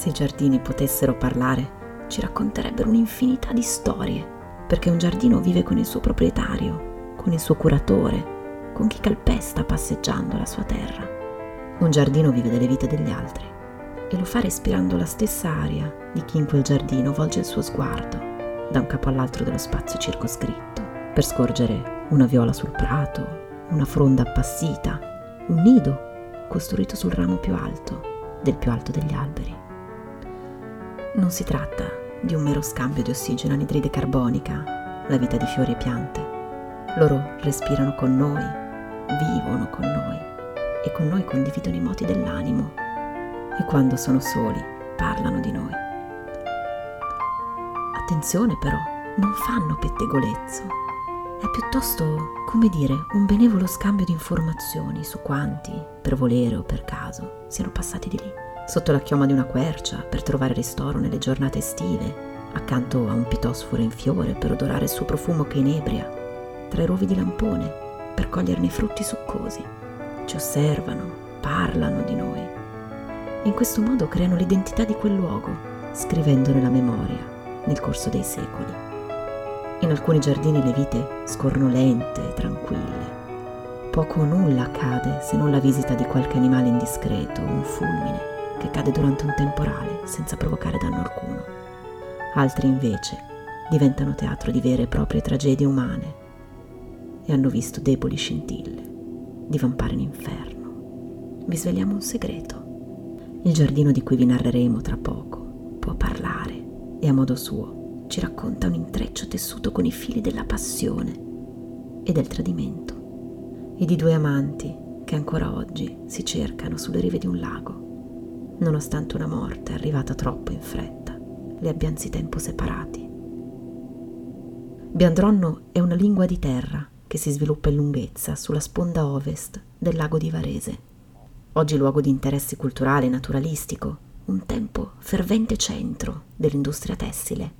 Se i giardini potessero parlare, ci racconterebbero un'infinità di storie, perché un giardino vive con il suo proprietario, con il suo curatore, con chi calpesta passeggiando la sua terra. Un giardino vive delle vite degli altri e lo fa respirando la stessa aria di chi in quel giardino volge il suo sguardo da un capo all'altro dello spazio circoscritto per scorgere una viola sul prato, una fronda appassita, un nido costruito sul ramo più alto del più alto degli alberi. Non si tratta di un mero scambio di ossigeno anidride carbonica, la vita di fiori e piante. Loro respirano con noi, vivono con noi e con noi condividono i moti dell'animo e quando sono soli parlano di noi. Attenzione però, non fanno pettegolezzo. È piuttosto, come dire, un benevolo scambio di informazioni su quanti, per volere o per caso, siano passati di lì sotto la chioma di una quercia per trovare ristoro nelle giornate estive, accanto a un pitosforo in fiore per odorare il suo profumo che inebria, tra i rovi di lampone per coglierne i frutti succosi. Ci osservano, parlano di noi. In questo modo creano l'identità di quel luogo, scrivendone la memoria nel corso dei secoli. In alcuni giardini le vite scorrono lente e tranquille. Poco o nulla accade se non la visita di qualche animale indiscreto, un fulmine cade durante un temporale senza provocare danno alcuno. Altri invece diventano teatro di vere e proprie tragedie umane e hanno visto deboli scintille divampare in inferno. Vi svegliamo un segreto. Il giardino di cui vi narreremo tra poco può parlare e a modo suo ci racconta un intreccio tessuto con i fili della passione e del tradimento e di due amanti che ancora oggi si cercano sulle rive di un lago nonostante una morte arrivata troppo in fretta, li abbia anzitempo separati. Biandronno è una lingua di terra che si sviluppa in lunghezza sulla sponda ovest del lago di Varese. Oggi luogo di interesse culturale e naturalistico, un tempo fervente centro dell'industria tessile.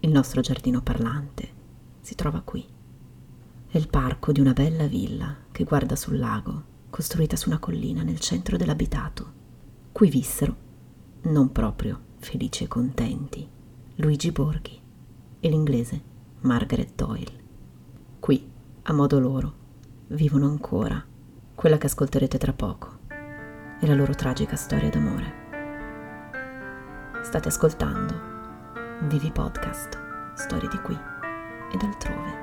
Il nostro giardino parlante si trova qui. È il parco di una bella villa che guarda sul lago, costruita su una collina nel centro dell'abitato cui vissero, non proprio felici e contenti, Luigi Borghi e l'inglese Margaret Doyle. Qui, a modo loro, vivono ancora quella che ascolterete tra poco e la loro tragica storia d'amore. State ascoltando Vivi Podcast, storie di qui ed altrove.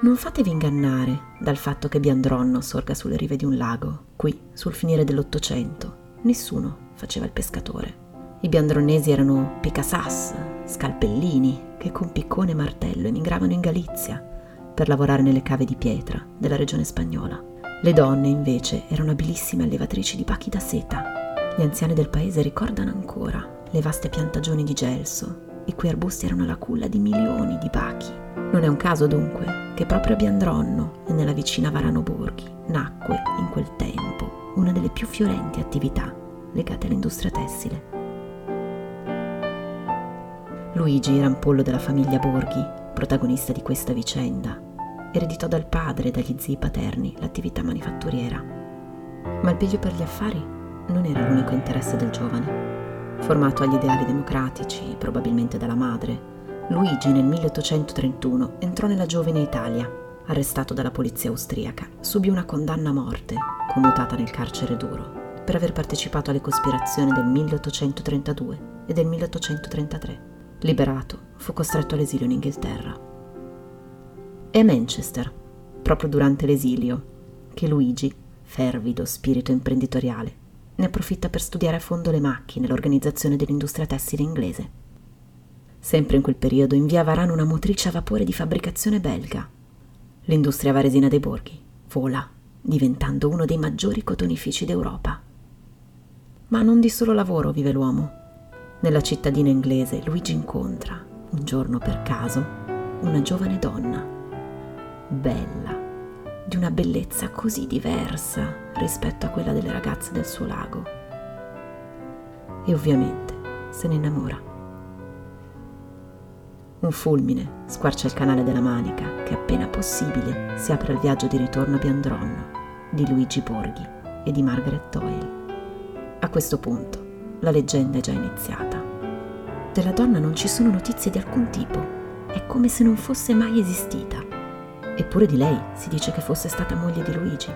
Non fatevi ingannare dal fatto che Biandronno sorga sulle rive di un lago, qui, sul finire dell'Ottocento, nessuno faceva il pescatore. I biandronesi erano picassas, scalpellini, che con piccone e martello emigravano in Galizia per lavorare nelle cave di pietra della regione spagnola. Le donne, invece, erano abilissime allevatrici di bachi da seta. Gli anziani del paese ricordano ancora le vaste piantagioni di gelso, i cui arbusti erano la culla di milioni di bachi. Non è un caso, dunque, che proprio a Biandronno e nella vicina Varano Borghi nacque in quel tempo una delle più fiorenti attività legate all'industria tessile. Luigi era un pollo della famiglia Borghi, protagonista di questa vicenda. Ereditò dal padre e dagli zii paterni l'attività manifatturiera. Ma il piglio per gli affari non era l'unico interesse del giovane. Formato agli ideali democratici, probabilmente dalla madre, Luigi nel 1831 entrò nella giovane Italia arrestato dalla polizia austriaca, subì una condanna a morte, commutata nel carcere duro, per aver partecipato alle cospirazioni del 1832 e del 1833. Liberato, fu costretto all'esilio in Inghilterra. È a Manchester, proprio durante l'esilio, che Luigi, fervido spirito imprenditoriale, ne approfitta per studiare a fondo le macchine e l'organizzazione dell'industria tessile inglese. Sempre in quel periodo in via Varano una motrice a vapore di fabbricazione belga, l'industria varesina dei borghi vola, diventando uno dei maggiori cotonifici d'Europa. Ma non di solo lavoro vive l'uomo. Nella cittadina inglese Luigi incontra, un giorno per caso, una giovane donna, bella, di una bellezza così diversa rispetto a quella delle ragazze del suo lago. E ovviamente se ne innamora. Un fulmine squarcia il canale della Manica che appena possibile si apre al viaggio di ritorno a Biandronno di Luigi Borghi e di Margaret Doyle. A questo punto la leggenda è già iniziata. Della donna non ci sono notizie di alcun tipo, è come se non fosse mai esistita. Eppure di lei si dice che fosse stata moglie di Luigi,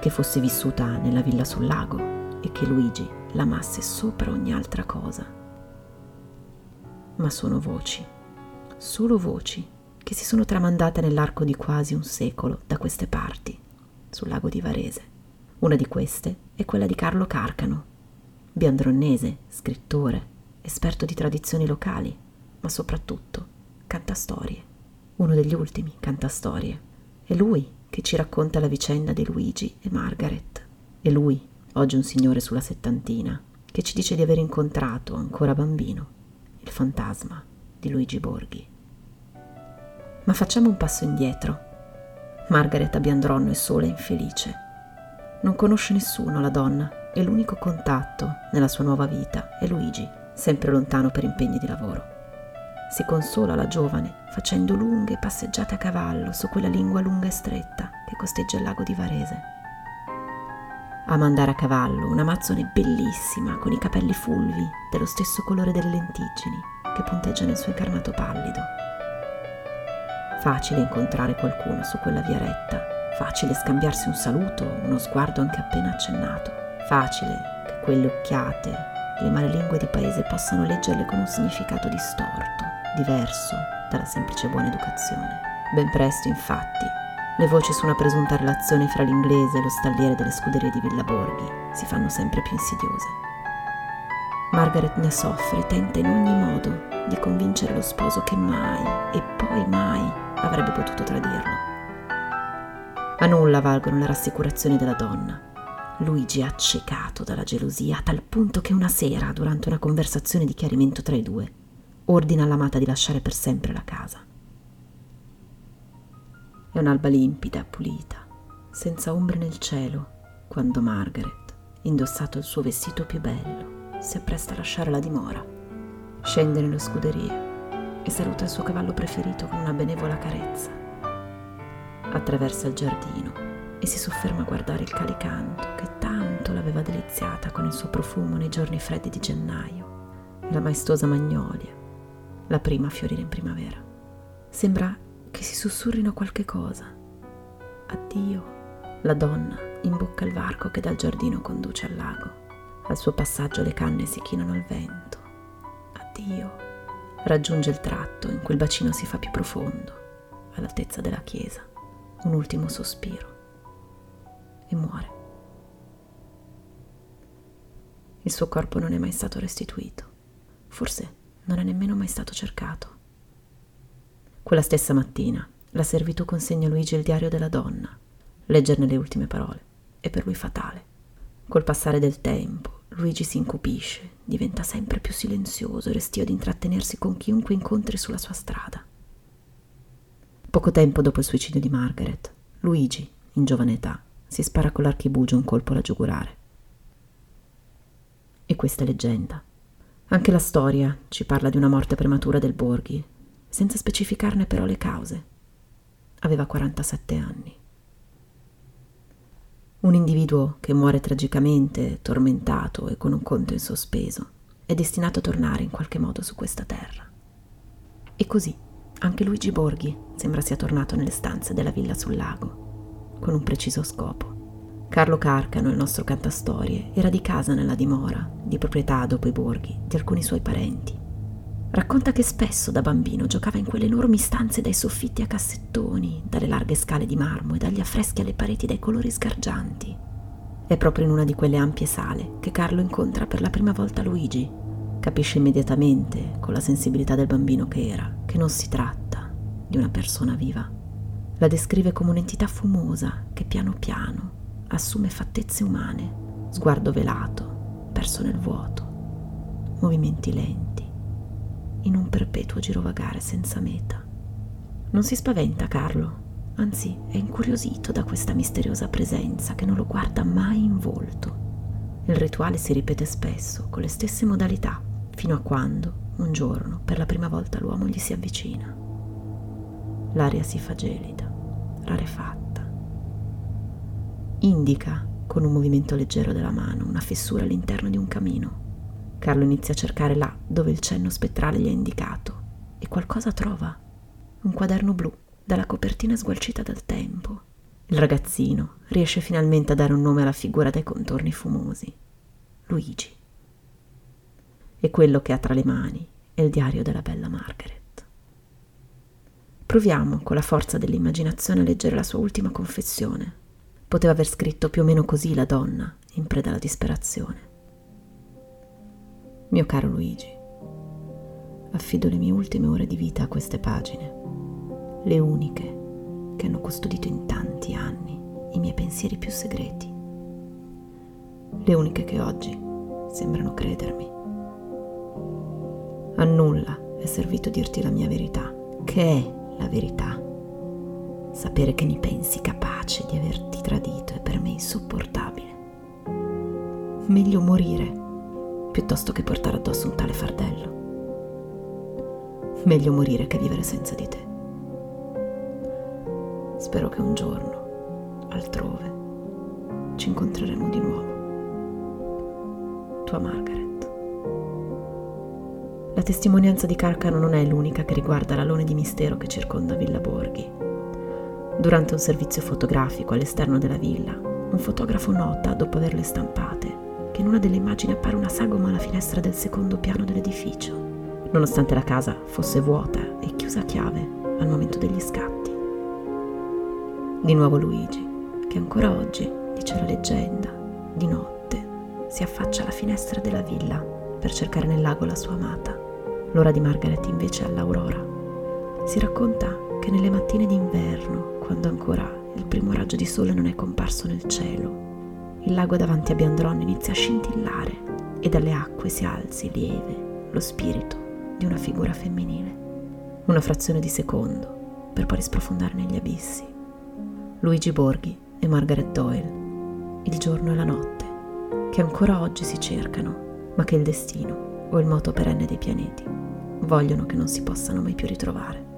che fosse vissuta nella villa sul lago e che Luigi l'amasse sopra ogni altra cosa. Ma sono voci, solo voci, che si sono tramandate nell'arco di quasi un secolo da queste parti, sul lago di Varese. Una di queste è quella di Carlo Carcano, biandronnese, scrittore, esperto di tradizioni locali, ma soprattutto cantastorie. Uno degli ultimi cantastorie. È lui che ci racconta la vicenda di Luigi e Margaret. È lui, oggi un signore sulla settantina, che ci dice di aver incontrato, ancora bambino, il fantasma di Luigi Borghi. Ma facciamo un passo indietro. Margaret a Biandronno è sola e infelice. Non conosce nessuno la donna e l'unico contatto nella sua nuova vita è Luigi, sempre lontano per impegni di lavoro. Si consola la giovane facendo lunghe passeggiate a cavallo su quella lingua lunga e stretta che costeggia il lago di Varese. Ama andare a cavallo, un'amazzone bellissima con i capelli fulvi dello stesso colore delle lentiggini che punteggiano il suo incarnato pallido. Facile incontrare qualcuno su quella via retta, facile scambiarsi un saluto, uno sguardo anche appena accennato facile che quelle occhiate, le malelingue di paese possano leggerle con un significato distorto, diverso dalla semplice buona educazione. Ben presto, infatti, le voci su una presunta relazione fra l'inglese e lo stalliere delle scuderie di Villa Borghi si fanno sempre più insidiose. Margaret ne soffre, tenta in ogni modo di convincere lo sposo che mai e poi mai avrebbe potuto tradirlo. A nulla valgono le rassicurazioni della donna Luigi è accecato dalla gelosia a tal punto che una sera, durante una conversazione di chiarimento tra i due, ordina all'amata di lasciare per sempre la casa. È un'alba limpida, pulita, senza ombre nel cielo, quando Margaret, indossato il suo vestito più bello, si appresta a lasciare la dimora. Scende nello scuderie e saluta il suo cavallo preferito con una benevola carezza. Attraversa il giardino e si sofferma a guardare il calicanto che tanto l'aveva deliziata con il suo profumo nei giorni freddi di gennaio, e la maestosa magnolia, la prima a fiorire in primavera. Sembra che si sussurrino qualche cosa. Addio. La donna imbocca il varco che dal giardino conduce al lago. Al suo passaggio le canne si chinano al vento. Addio. Raggiunge il tratto in cui il bacino si fa più profondo, all'altezza della chiesa. Un ultimo sospiro e muore. Il suo corpo non è mai stato restituito, forse non è nemmeno mai stato cercato. Quella stessa mattina la servitù consegna a Luigi il diario della donna. Leggerne le ultime parole è per lui fatale. Col passare del tempo, Luigi si incupisce, diventa sempre più silenzioso restio di intrattenersi con chiunque incontri sulla sua strada. Poco tempo dopo il suicidio di Margaret, Luigi, in giovane età, si spara con l'archibugio un colpo alla giugurare. E questa è leggenda. Anche la storia ci parla di una morte prematura del Borghi, senza specificarne però le cause. Aveva 47 anni. Un individuo che muore tragicamente, tormentato e con un conto in sospeso, è destinato a tornare in qualche modo su questa terra. E così anche Luigi Borghi sembra sia tornato nelle stanze della villa sul lago con un preciso scopo. Carlo Carcano, il nostro cantastorie, era di casa nella dimora, di proprietà dopo i borghi, di alcuni suoi parenti. Racconta che spesso da bambino giocava in quelle enormi stanze dai soffitti a cassettoni, dalle larghe scale di marmo e dagli affreschi alle pareti dai colori sgargianti. È proprio in una di quelle ampie sale che Carlo incontra per la prima volta Luigi. Capisce immediatamente, con la sensibilità del bambino che era, che non si tratta di una persona viva la descrive come un'entità fumosa che piano piano assume fattezze umane, sguardo velato, perso nel vuoto, movimenti lenti, in un perpetuo girovagare senza meta. Non si spaventa Carlo, anzi è incuriosito da questa misteriosa presenza che non lo guarda mai in volto. Il rituale si ripete spesso, con le stesse modalità, fino a quando, un giorno, per la prima volta l'uomo gli si avvicina. L'aria si fa gelida rarefatta. Indica con un movimento leggero della mano una fessura all'interno di un camino Carlo inizia a cercare là dove il cenno spettrale gli ha indicato e qualcosa trova. Un quaderno blu dalla copertina sgualcita dal tempo. Il ragazzino riesce finalmente a dare un nome alla figura dai contorni fumosi. Luigi. E quello che ha tra le mani è il diario della bella Margaret. Proviamo con la forza dell'immaginazione a leggere la sua ultima confessione. Poteva aver scritto più o meno così la donna, in preda alla disperazione. Mio caro Luigi, affido le mie ultime ore di vita a queste pagine, le uniche che hanno custodito in tanti anni i miei pensieri più segreti, le uniche che oggi sembrano credermi. A nulla è servito dirti la mia verità, che è la verità. Sapere che ne pensi capace di averti tradito è per me insopportabile. Meglio morire piuttosto che portare addosso un tale fardello. Meglio morire che vivere senza di te. Spero che un giorno, altrove, ci incontreremo di nuovo. Tua Margaret. La testimonianza di Carcano non è l'unica che riguarda l'alone di mistero che circonda Villa Borghi. Durante un servizio fotografico all'esterno della villa, un fotografo nota, dopo averle stampate, che in una delle immagini appare una sagoma alla finestra del secondo piano dell'edificio, nonostante la casa fosse vuota e chiusa a chiave al momento degli scatti. Di nuovo Luigi, che ancora oggi, dice la leggenda, di notte si affaccia alla finestra della villa per cercare nel lago la sua amata. L'ora di Margaret invece è all'aurora. Si racconta che nelle mattine d'inverno, quando ancora il primo raggio di sole non è comparso nel cielo, il lago davanti a Biandron inizia a scintillare e dalle acque si alzi lieve lo spirito di una figura femminile. Una frazione di secondo per poi sprofondare negli abissi. Luigi Borghi e Margaret Doyle. Il giorno e la notte, che ancora oggi si cercano, ma che il destino o il moto perenne dei pianeti vogliono che non si possano mai più ritrovare.